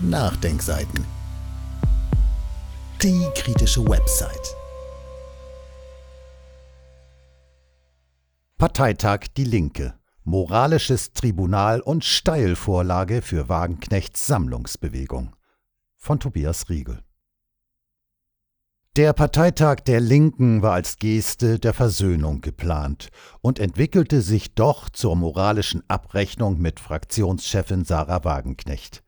Nachdenkseiten. Die kritische Website. Parteitag Die Linke. Moralisches Tribunal und Steilvorlage für Wagenknechts Sammlungsbewegung. Von Tobias Riegel. Der Parteitag der Linken war als Geste der Versöhnung geplant und entwickelte sich doch zur moralischen Abrechnung mit Fraktionschefin Sarah Wagenknecht.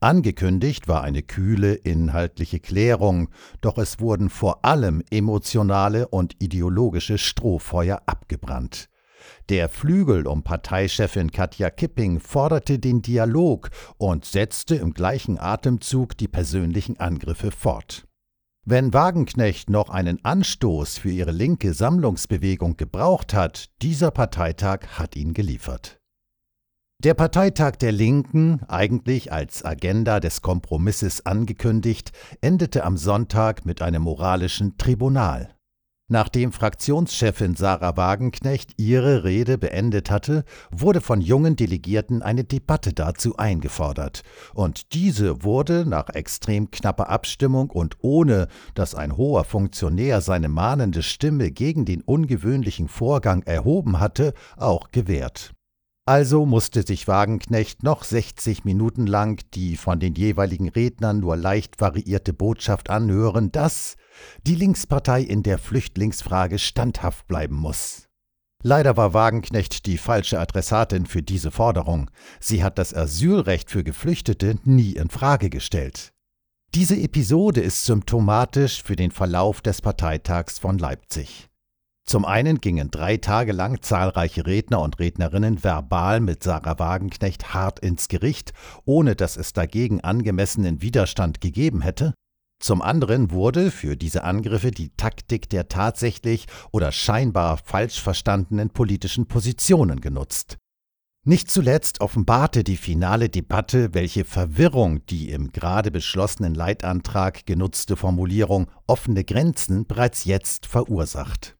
Angekündigt war eine kühle inhaltliche Klärung, doch es wurden vor allem emotionale und ideologische Strohfeuer abgebrannt. Der Flügel um Parteichefin Katja Kipping forderte den Dialog und setzte im gleichen Atemzug die persönlichen Angriffe fort. Wenn Wagenknecht noch einen Anstoß für ihre linke Sammlungsbewegung gebraucht hat, dieser Parteitag hat ihn geliefert. Der Parteitag der Linken, eigentlich als Agenda des Kompromisses angekündigt, endete am Sonntag mit einem moralischen Tribunal. Nachdem Fraktionschefin Sarah Wagenknecht ihre Rede beendet hatte, wurde von jungen Delegierten eine Debatte dazu eingefordert, und diese wurde nach extrem knapper Abstimmung und ohne dass ein hoher Funktionär seine mahnende Stimme gegen den ungewöhnlichen Vorgang erhoben hatte, auch gewährt. Also musste sich Wagenknecht noch 60 Minuten lang die von den jeweiligen Rednern nur leicht variierte Botschaft anhören, dass die Linkspartei in der Flüchtlingsfrage standhaft bleiben muss. Leider war Wagenknecht die falsche Adressatin für diese Forderung. Sie hat das Asylrecht für Geflüchtete nie in Frage gestellt. Diese Episode ist symptomatisch für den Verlauf des Parteitags von Leipzig. Zum einen gingen drei Tage lang zahlreiche Redner und Rednerinnen verbal mit Sarah Wagenknecht hart ins Gericht, ohne dass es dagegen angemessenen Widerstand gegeben hätte. Zum anderen wurde für diese Angriffe die Taktik der tatsächlich oder scheinbar falsch verstandenen politischen Positionen genutzt. Nicht zuletzt offenbarte die finale Debatte, welche Verwirrung die im gerade beschlossenen Leitantrag genutzte Formulierung offene Grenzen bereits jetzt verursacht.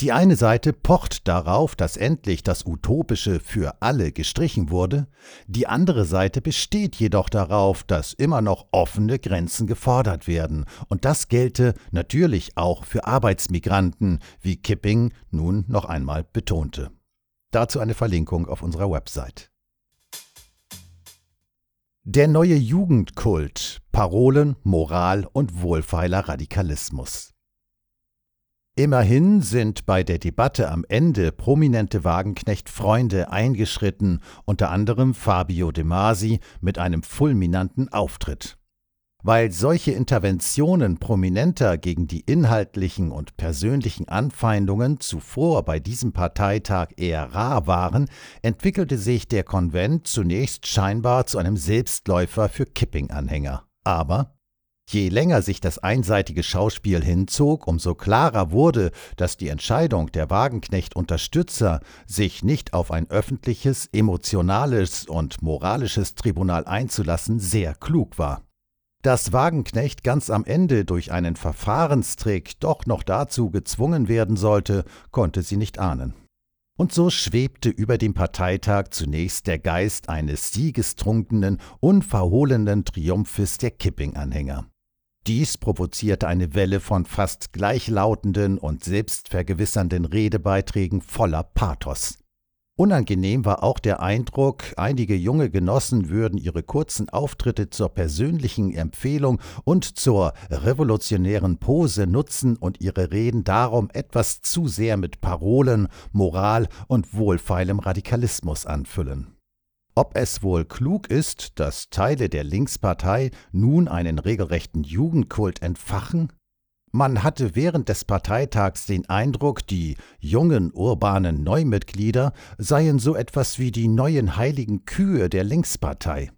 Die eine Seite pocht darauf, dass endlich das Utopische für alle gestrichen wurde, die andere Seite besteht jedoch darauf, dass immer noch offene Grenzen gefordert werden, und das gelte natürlich auch für Arbeitsmigranten, wie Kipping nun noch einmal betonte. Dazu eine Verlinkung auf unserer Website. Der neue Jugendkult Parolen, Moral und wohlfeiler Radikalismus. Immerhin sind bei der Debatte am Ende prominente Wagenknecht-Freunde eingeschritten, unter anderem Fabio De Masi mit einem fulminanten Auftritt. Weil solche Interventionen prominenter gegen die inhaltlichen und persönlichen Anfeindungen zuvor bei diesem Parteitag eher rar waren, entwickelte sich der Konvent zunächst scheinbar zu einem Selbstläufer für Kipping-Anhänger. Aber Je länger sich das einseitige Schauspiel hinzog, umso klarer wurde, dass die Entscheidung der Wagenknecht-Unterstützer, sich nicht auf ein öffentliches, emotionales und moralisches Tribunal einzulassen, sehr klug war. Dass Wagenknecht ganz am Ende durch einen Verfahrenstrick doch noch dazu gezwungen werden sollte, konnte sie nicht ahnen. Und so schwebte über dem Parteitag zunächst der Geist eines siegestrunkenen, unverhohlenen Triumphes der Kipping-Anhänger. Dies provozierte eine Welle von fast gleichlautenden und selbstvergewissernden Redebeiträgen voller Pathos. Unangenehm war auch der Eindruck, einige junge Genossen würden ihre kurzen Auftritte zur persönlichen Empfehlung und zur revolutionären Pose nutzen und ihre Reden darum etwas zu sehr mit Parolen, Moral und wohlfeilem Radikalismus anfüllen ob es wohl klug ist, dass Teile der Linkspartei nun einen regelrechten Jugendkult entfachen? Man hatte während des Parteitags den Eindruck, die jungen urbanen Neumitglieder seien so etwas wie die neuen heiligen Kühe der Linkspartei.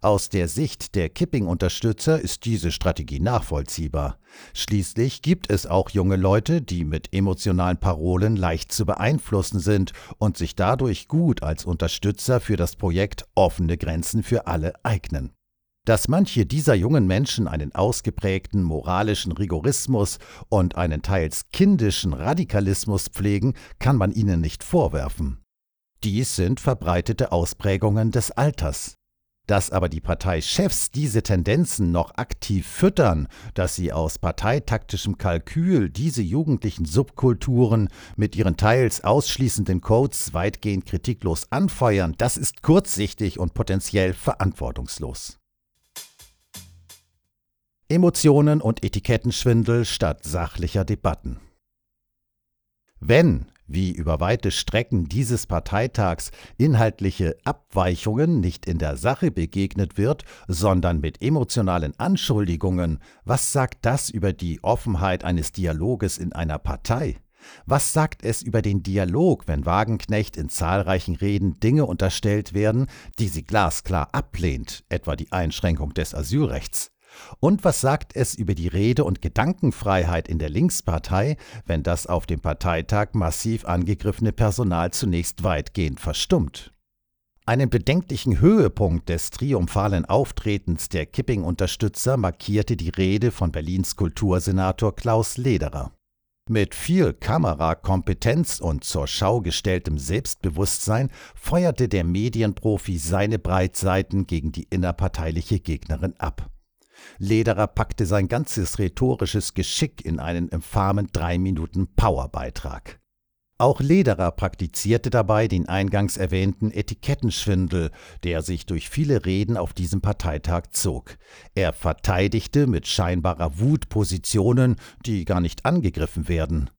Aus der Sicht der Kipping-Unterstützer ist diese Strategie nachvollziehbar. Schließlich gibt es auch junge Leute, die mit emotionalen Parolen leicht zu beeinflussen sind und sich dadurch gut als Unterstützer für das Projekt Offene Grenzen für alle eignen. Dass manche dieser jungen Menschen einen ausgeprägten moralischen Rigorismus und einen teils kindischen Radikalismus pflegen, kann man ihnen nicht vorwerfen. Dies sind verbreitete Ausprägungen des Alters. Dass aber die Parteichefs diese Tendenzen noch aktiv füttern, dass sie aus parteitaktischem Kalkül diese jugendlichen Subkulturen mit ihren teils ausschließenden Codes weitgehend kritiklos anfeuern, das ist kurzsichtig und potenziell verantwortungslos. Emotionen und Etikettenschwindel statt sachlicher Debatten. Wenn, wie über weite Strecken dieses Parteitags, inhaltliche Abweichungen nicht in der Sache begegnet wird, sondern mit emotionalen Anschuldigungen, was sagt das über die Offenheit eines Dialoges in einer Partei? Was sagt es über den Dialog, wenn Wagenknecht in zahlreichen Reden Dinge unterstellt werden, die sie glasklar ablehnt, etwa die Einschränkung des Asylrechts? Und was sagt es über die Rede- und Gedankenfreiheit in der Linkspartei, wenn das auf dem Parteitag massiv angegriffene Personal zunächst weitgehend verstummt? Einen bedenklichen Höhepunkt des triumphalen Auftretens der Kipping-Unterstützer markierte die Rede von Berlins Kultursenator Klaus Lederer. Mit viel Kamerakompetenz und zur Schau gestelltem Selbstbewusstsein feuerte der Medienprofi seine Breitseiten gegen die innerparteiliche Gegnerin ab. Lederer packte sein ganzes rhetorisches Geschick in einen infamen drei Minuten Powerbeitrag. Auch Lederer praktizierte dabei den eingangs erwähnten Etikettenschwindel, der sich durch viele Reden auf diesem Parteitag zog. Er verteidigte mit scheinbarer Wut Positionen, die gar nicht angegriffen werden.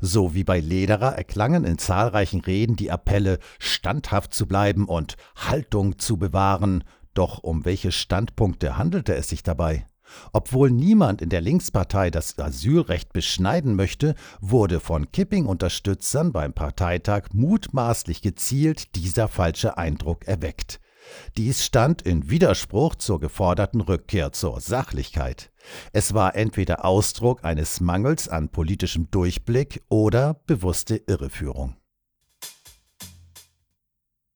So wie bei Lederer erklangen in zahlreichen Reden die Appelle, standhaft zu bleiben und Haltung zu bewahren, doch um welche Standpunkte handelte es sich dabei? Obwohl niemand in der Linkspartei das Asylrecht beschneiden möchte, wurde von Kipping-Unterstützern beim Parteitag mutmaßlich gezielt dieser falsche Eindruck erweckt. Dies stand in Widerspruch zur geforderten Rückkehr zur Sachlichkeit. Es war entweder Ausdruck eines Mangels an politischem Durchblick oder bewusste Irreführung.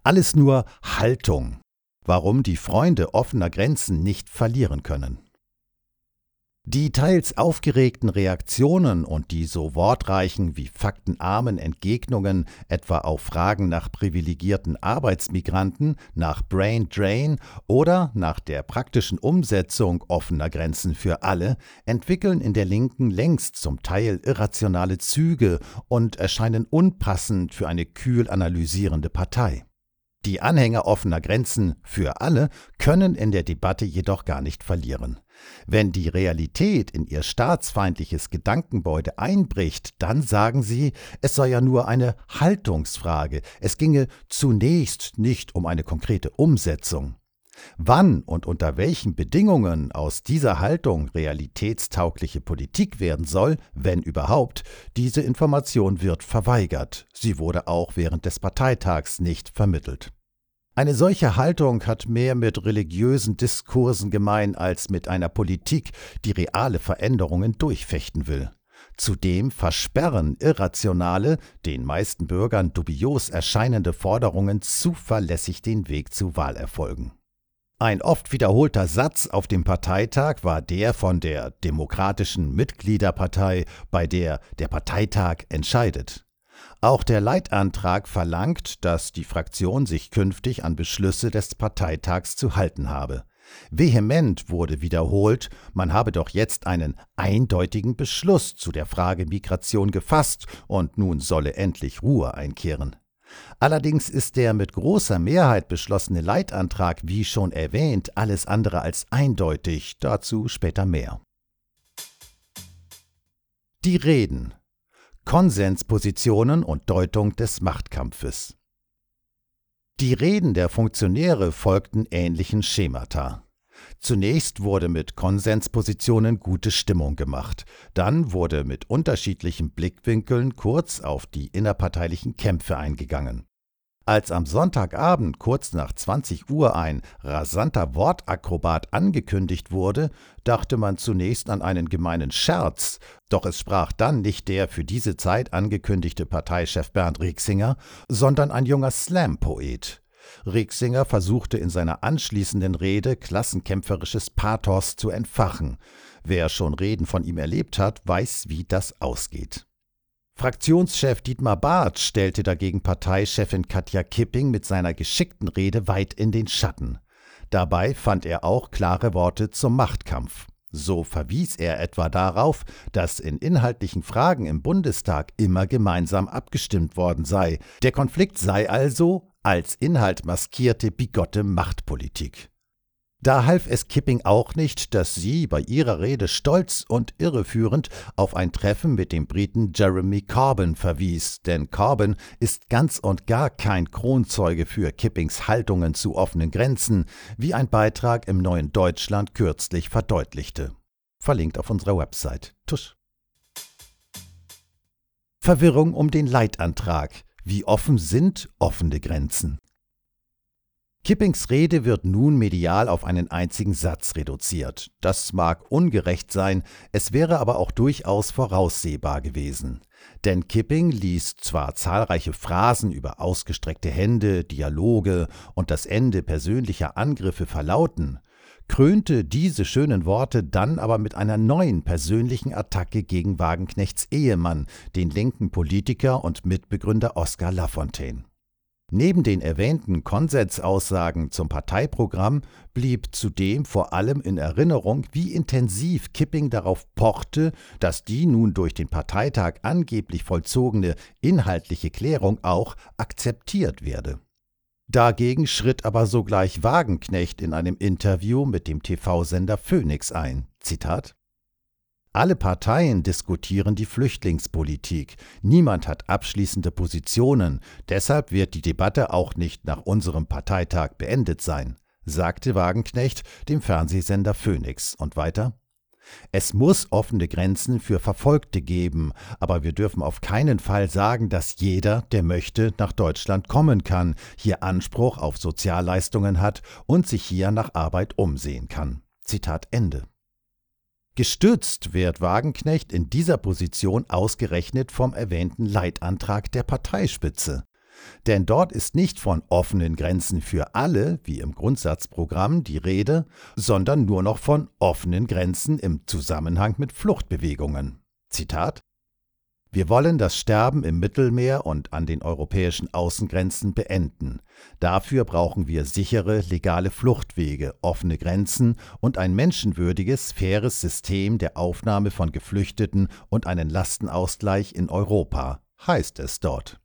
Alles nur Haltung, warum die Freunde offener Grenzen nicht verlieren können. Die teils aufgeregten Reaktionen und die so wortreichen wie faktenarmen Entgegnungen etwa auf Fragen nach privilegierten Arbeitsmigranten, nach Brain Drain oder nach der praktischen Umsetzung offener Grenzen für alle entwickeln in der Linken längst zum Teil irrationale Züge und erscheinen unpassend für eine kühl analysierende Partei. Die Anhänger offener Grenzen für alle können in der Debatte jedoch gar nicht verlieren. Wenn die Realität in ihr staatsfeindliches Gedankengebäude einbricht, dann sagen sie, es sei ja nur eine Haltungsfrage, es ginge zunächst nicht um eine konkrete Umsetzung. Wann und unter welchen Bedingungen aus dieser Haltung realitätstaugliche Politik werden soll, wenn überhaupt, diese Information wird verweigert. Sie wurde auch während des Parteitags nicht vermittelt. Eine solche Haltung hat mehr mit religiösen Diskursen gemein als mit einer Politik, die reale Veränderungen durchfechten will. Zudem versperren irrationale, den meisten Bürgern dubios erscheinende Forderungen zuverlässig den Weg zu Wahlerfolgen. Ein oft wiederholter Satz auf dem Parteitag war der von der Demokratischen Mitgliederpartei, bei der der Parteitag entscheidet. Auch der Leitantrag verlangt, dass die Fraktion sich künftig an Beschlüsse des Parteitags zu halten habe. Vehement wurde wiederholt, man habe doch jetzt einen eindeutigen Beschluss zu der Frage Migration gefasst und nun solle endlich Ruhe einkehren. Allerdings ist der mit großer Mehrheit beschlossene Leitantrag, wie schon erwähnt, alles andere als eindeutig, dazu später mehr. Die Reden Konsenspositionen und Deutung des Machtkampfes Die Reden der Funktionäre folgten ähnlichen Schemata. Zunächst wurde mit Konsenspositionen gute Stimmung gemacht, dann wurde mit unterschiedlichen Blickwinkeln kurz auf die innerparteilichen Kämpfe eingegangen. Als am Sonntagabend kurz nach 20 Uhr ein rasanter Wortakrobat angekündigt wurde, dachte man zunächst an einen gemeinen Scherz, doch es sprach dann nicht der für diese Zeit angekündigte Parteichef Bernd Rieksinger, sondern ein junger Slam-Poet. Rieksinger versuchte in seiner anschließenden Rede klassenkämpferisches Pathos zu entfachen. Wer schon Reden von ihm erlebt hat, weiß, wie das ausgeht. Fraktionschef Dietmar Barth stellte dagegen Parteichefin Katja Kipping mit seiner geschickten Rede weit in den Schatten. Dabei fand er auch klare Worte zum Machtkampf. So verwies er etwa darauf, dass in inhaltlichen Fragen im Bundestag immer gemeinsam abgestimmt worden sei. Der Konflikt sei also als Inhalt maskierte bigotte Machtpolitik. Da half es Kipping auch nicht, dass sie bei ihrer Rede stolz und irreführend auf ein Treffen mit dem Briten Jeremy Corbyn verwies, denn Corbyn ist ganz und gar kein Kronzeuge für Kippings Haltungen zu offenen Grenzen, wie ein Beitrag im Neuen Deutschland kürzlich verdeutlichte. Verlinkt auf unserer Website. Tusch. Verwirrung um den Leitantrag. Wie offen sind offene Grenzen? Kippings Rede wird nun medial auf einen einzigen Satz reduziert. Das mag ungerecht sein, es wäre aber auch durchaus voraussehbar gewesen. Denn Kipping ließ zwar zahlreiche Phrasen über ausgestreckte Hände, Dialoge und das Ende persönlicher Angriffe verlauten, krönte diese schönen Worte dann aber mit einer neuen persönlichen Attacke gegen Wagenknechts Ehemann, den linken Politiker und Mitbegründer Oskar Lafontaine. Neben den erwähnten Konsensaussagen zum Parteiprogramm blieb zudem vor allem in Erinnerung, wie intensiv Kipping darauf pochte, dass die nun durch den Parteitag angeblich vollzogene inhaltliche Klärung auch akzeptiert werde. Dagegen schritt aber sogleich Wagenknecht in einem Interview mit dem TV-Sender Phoenix ein. Zitat alle Parteien diskutieren die Flüchtlingspolitik. Niemand hat abschließende Positionen. Deshalb wird die Debatte auch nicht nach unserem Parteitag beendet sein, sagte Wagenknecht dem Fernsehsender Phoenix. Und weiter? Es muss offene Grenzen für Verfolgte geben, aber wir dürfen auf keinen Fall sagen, dass jeder, der möchte, nach Deutschland kommen kann, hier Anspruch auf Sozialleistungen hat und sich hier nach Arbeit umsehen kann. Zitat Ende. Gestützt wird Wagenknecht in dieser Position ausgerechnet vom erwähnten Leitantrag der Parteispitze. Denn dort ist nicht von offenen Grenzen für alle, wie im Grundsatzprogramm, die Rede, sondern nur noch von offenen Grenzen im Zusammenhang mit Fluchtbewegungen. Zitat wir wollen das Sterben im Mittelmeer und an den europäischen Außengrenzen beenden. Dafür brauchen wir sichere, legale Fluchtwege, offene Grenzen und ein menschenwürdiges, faires System der Aufnahme von Geflüchteten und einen Lastenausgleich in Europa, heißt es dort.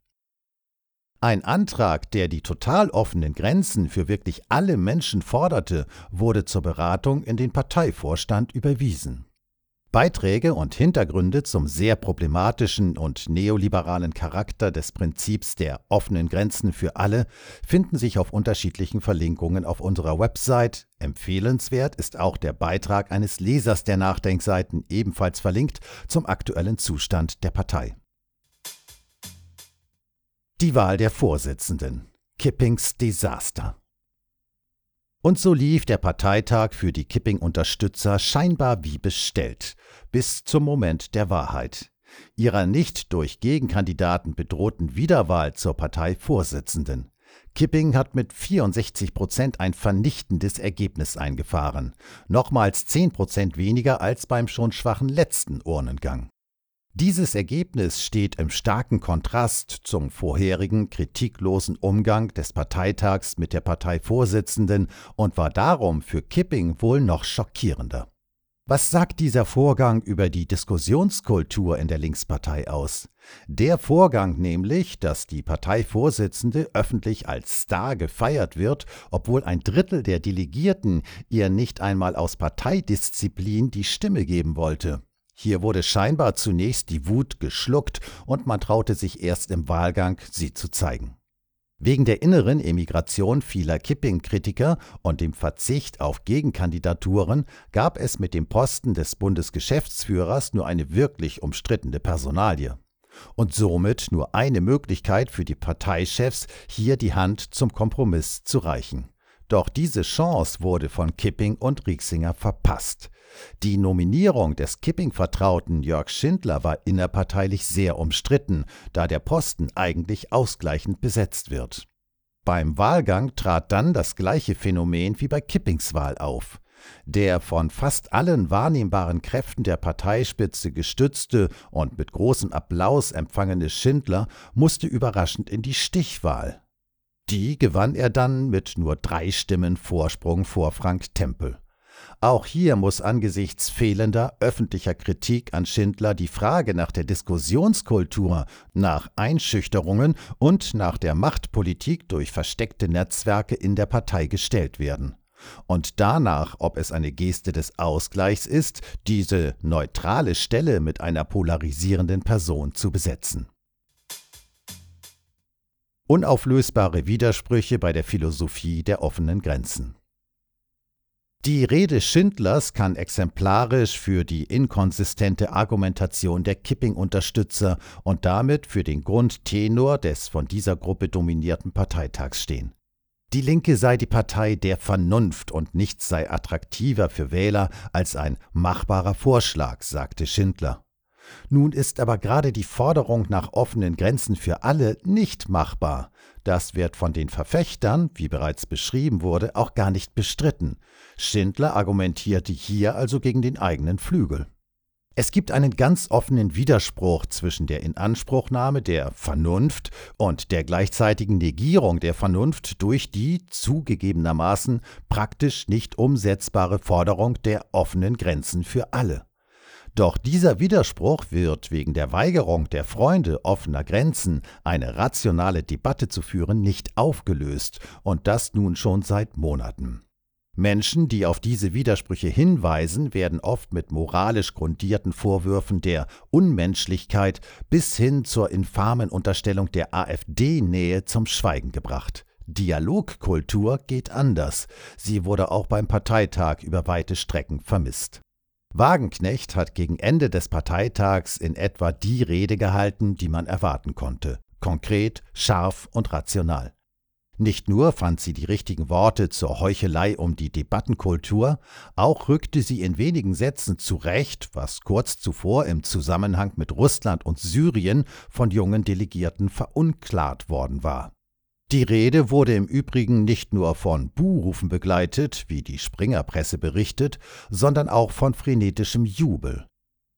Ein Antrag, der die total offenen Grenzen für wirklich alle Menschen forderte, wurde zur Beratung in den Parteivorstand überwiesen. Beiträge und Hintergründe zum sehr problematischen und neoliberalen Charakter des Prinzips der offenen Grenzen für alle finden sich auf unterschiedlichen Verlinkungen auf unserer Website. Empfehlenswert ist auch der Beitrag eines Lesers der Nachdenkseiten, ebenfalls verlinkt, zum aktuellen Zustand der Partei. Die Wahl der Vorsitzenden. Kippings Desaster. Und so lief der Parteitag für die Kipping-Unterstützer scheinbar wie bestellt, bis zum Moment der Wahrheit. Ihrer nicht durch Gegenkandidaten bedrohten Wiederwahl zur Parteivorsitzenden. Kipping hat mit 64 Prozent ein vernichtendes Ergebnis eingefahren, nochmals 10 Prozent weniger als beim schon schwachen letzten Urnengang. Dieses Ergebnis steht im starken Kontrast zum vorherigen kritiklosen Umgang des Parteitags mit der Parteivorsitzenden und war darum für Kipping wohl noch schockierender. Was sagt dieser Vorgang über die Diskussionskultur in der Linkspartei aus? Der Vorgang nämlich, dass die Parteivorsitzende öffentlich als Star gefeiert wird, obwohl ein Drittel der Delegierten ihr nicht einmal aus Parteidisziplin die Stimme geben wollte. Hier wurde scheinbar zunächst die Wut geschluckt und man traute sich erst im Wahlgang, sie zu zeigen. Wegen der inneren Emigration vieler Kipping-Kritiker und dem Verzicht auf Gegenkandidaturen gab es mit dem Posten des Bundesgeschäftsführers nur eine wirklich umstrittene Personalie. Und somit nur eine Möglichkeit für die Parteichefs, hier die Hand zum Kompromiss zu reichen. Doch diese Chance wurde von Kipping und Rieksinger verpasst. Die Nominierung des Kipping-Vertrauten Jörg Schindler war innerparteilich sehr umstritten, da der Posten eigentlich ausgleichend besetzt wird. Beim Wahlgang trat dann das gleiche Phänomen wie bei Kippings Wahl auf. Der von fast allen wahrnehmbaren Kräften der Parteispitze gestützte und mit großem Applaus empfangene Schindler musste überraschend in die Stichwahl. Die gewann er dann mit nur drei Stimmen Vorsprung vor Frank Tempel. Auch hier muss angesichts fehlender öffentlicher Kritik an Schindler die Frage nach der Diskussionskultur, nach Einschüchterungen und nach der Machtpolitik durch versteckte Netzwerke in der Partei gestellt werden. Und danach, ob es eine Geste des Ausgleichs ist, diese neutrale Stelle mit einer polarisierenden Person zu besetzen. Unauflösbare Widersprüche bei der Philosophie der offenen Grenzen. Die Rede Schindlers kann exemplarisch für die inkonsistente Argumentation der Kipping-Unterstützer und damit für den Grundtenor des von dieser Gruppe dominierten Parteitags stehen. Die Linke sei die Partei der Vernunft und nichts sei attraktiver für Wähler als ein machbarer Vorschlag, sagte Schindler. Nun ist aber gerade die Forderung nach offenen Grenzen für alle nicht machbar. Das wird von den Verfechtern, wie bereits beschrieben wurde, auch gar nicht bestritten. Schindler argumentierte hier also gegen den eigenen Flügel. Es gibt einen ganz offenen Widerspruch zwischen der Inanspruchnahme der Vernunft und der gleichzeitigen Negierung der Vernunft durch die zugegebenermaßen praktisch nicht umsetzbare Forderung der offenen Grenzen für alle. Doch dieser Widerspruch wird wegen der Weigerung der Freunde offener Grenzen, eine rationale Debatte zu führen, nicht aufgelöst, und das nun schon seit Monaten. Menschen, die auf diese Widersprüche hinweisen, werden oft mit moralisch grundierten Vorwürfen der Unmenschlichkeit bis hin zur infamen Unterstellung der AfD-Nähe zum Schweigen gebracht. Dialogkultur geht anders. Sie wurde auch beim Parteitag über weite Strecken vermisst. Wagenknecht hat gegen Ende des Parteitags in etwa die Rede gehalten, die man erwarten konnte. Konkret, scharf und rational. Nicht nur fand sie die richtigen Worte zur Heuchelei um die Debattenkultur, auch rückte sie in wenigen Sätzen zurecht, was kurz zuvor im Zusammenhang mit Russland und Syrien von jungen Delegierten verunklart worden war. Die Rede wurde im Übrigen nicht nur von Buhrufen begleitet, wie die Springerpresse berichtet, sondern auch von frenetischem Jubel.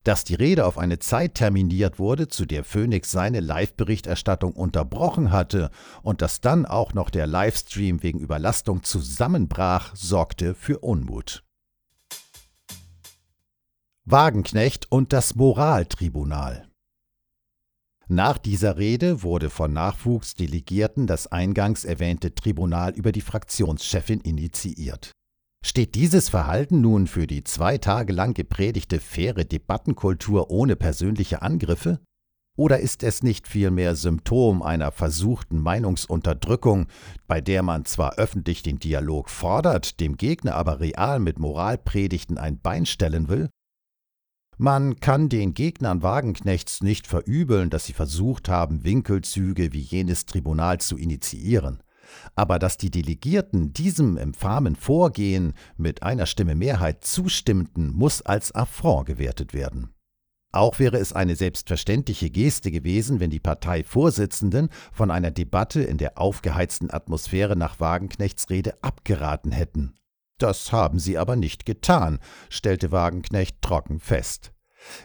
Dass die Rede auf eine Zeit terminiert wurde, zu der Phoenix seine Live-Berichterstattung unterbrochen hatte und dass dann auch noch der Livestream wegen Überlastung zusammenbrach, sorgte für Unmut. Wagenknecht und das Moraltribunal Nach dieser Rede wurde von Nachwuchsdelegierten das eingangs erwähnte Tribunal über die Fraktionschefin initiiert. Steht dieses Verhalten nun für die zwei Tage lang gepredigte faire Debattenkultur ohne persönliche Angriffe? Oder ist es nicht vielmehr Symptom einer versuchten Meinungsunterdrückung, bei der man zwar öffentlich den Dialog fordert, dem Gegner aber real mit Moralpredigten ein Bein stellen will? Man kann den Gegnern Wagenknechts nicht verübeln, dass sie versucht haben, Winkelzüge wie jenes Tribunal zu initiieren. Aber dass die Delegierten diesem infamen Vorgehen mit einer Stimme Mehrheit zustimmten, muss als Affront gewertet werden. Auch wäre es eine selbstverständliche Geste gewesen, wenn die Parteivorsitzenden von einer Debatte in der aufgeheizten Atmosphäre nach Wagenknechts Rede abgeraten hätten. Das haben sie aber nicht getan, stellte Wagenknecht trocken fest.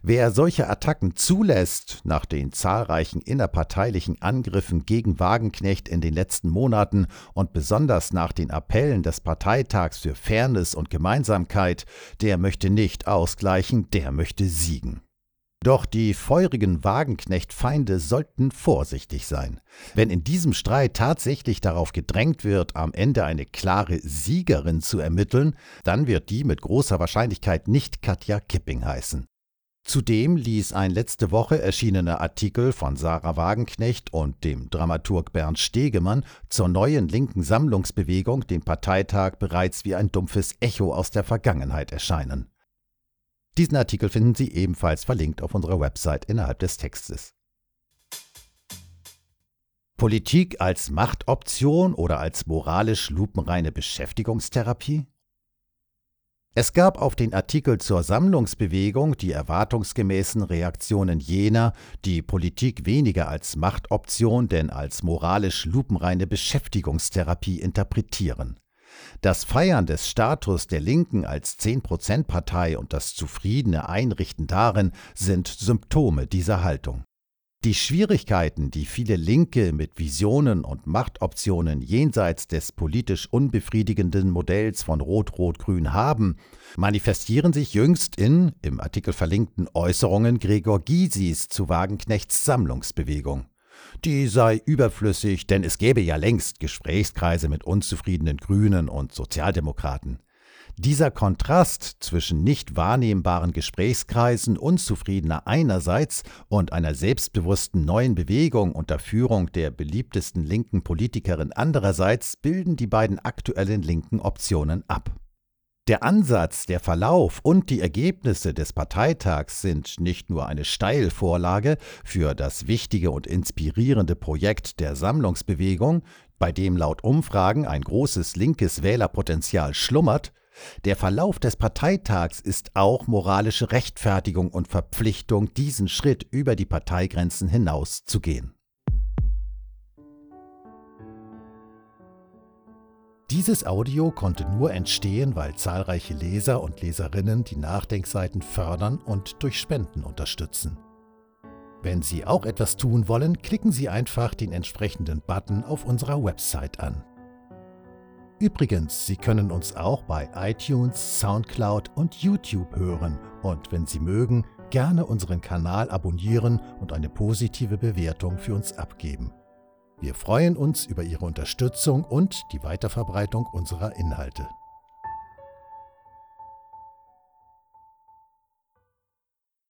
Wer solche Attacken zulässt, nach den zahlreichen innerparteilichen Angriffen gegen Wagenknecht in den letzten Monaten und besonders nach den Appellen des Parteitags für Fairness und Gemeinsamkeit, der möchte nicht ausgleichen, der möchte siegen. Doch die feurigen Wagenknecht-Feinde sollten vorsichtig sein. Wenn in diesem Streit tatsächlich darauf gedrängt wird, am Ende eine klare Siegerin zu ermitteln, dann wird die mit großer Wahrscheinlichkeit nicht Katja Kipping heißen. Zudem ließ ein letzte Woche erschienener Artikel von Sarah Wagenknecht und dem Dramaturg Bernd Stegemann zur neuen linken Sammlungsbewegung den Parteitag bereits wie ein dumpfes Echo aus der Vergangenheit erscheinen. Diesen Artikel finden Sie ebenfalls verlinkt auf unserer Website innerhalb des Textes. Politik als Machtoption oder als moralisch lupenreine Beschäftigungstherapie? Es gab auf den Artikel zur Sammlungsbewegung die erwartungsgemäßen Reaktionen jener, die Politik weniger als Machtoption denn als moralisch lupenreine Beschäftigungstherapie interpretieren. Das Feiern des Status der Linken als 10%-Partei und das zufriedene Einrichten darin sind Symptome dieser Haltung. Die Schwierigkeiten, die viele Linke mit Visionen und Machtoptionen jenseits des politisch unbefriedigenden Modells von Rot-Rot-Grün haben, manifestieren sich jüngst in im Artikel verlinkten Äußerungen Gregor Gysis zu Wagenknechts Sammlungsbewegung. Die sei überflüssig, denn es gäbe ja längst Gesprächskreise mit unzufriedenen Grünen und Sozialdemokraten. Dieser Kontrast zwischen nicht wahrnehmbaren Gesprächskreisen Unzufriedener einerseits und einer selbstbewussten neuen Bewegung unter Führung der beliebtesten linken Politikerin andererseits bilden die beiden aktuellen linken Optionen ab. Der Ansatz, der Verlauf und die Ergebnisse des Parteitags sind nicht nur eine Steilvorlage für das wichtige und inspirierende Projekt der Sammlungsbewegung, bei dem laut Umfragen ein großes linkes Wählerpotenzial schlummert, der Verlauf des Parteitags ist auch moralische Rechtfertigung und Verpflichtung, diesen Schritt über die Parteigrenzen hinaus zu gehen. Dieses Audio konnte nur entstehen, weil zahlreiche Leser und Leserinnen die Nachdenkseiten fördern und durch Spenden unterstützen. Wenn Sie auch etwas tun wollen, klicken Sie einfach den entsprechenden Button auf unserer Website an. Übrigens, Sie können uns auch bei iTunes, SoundCloud und YouTube hören und wenn Sie mögen, gerne unseren Kanal abonnieren und eine positive Bewertung für uns abgeben. Wir freuen uns über Ihre Unterstützung und die Weiterverbreitung unserer Inhalte.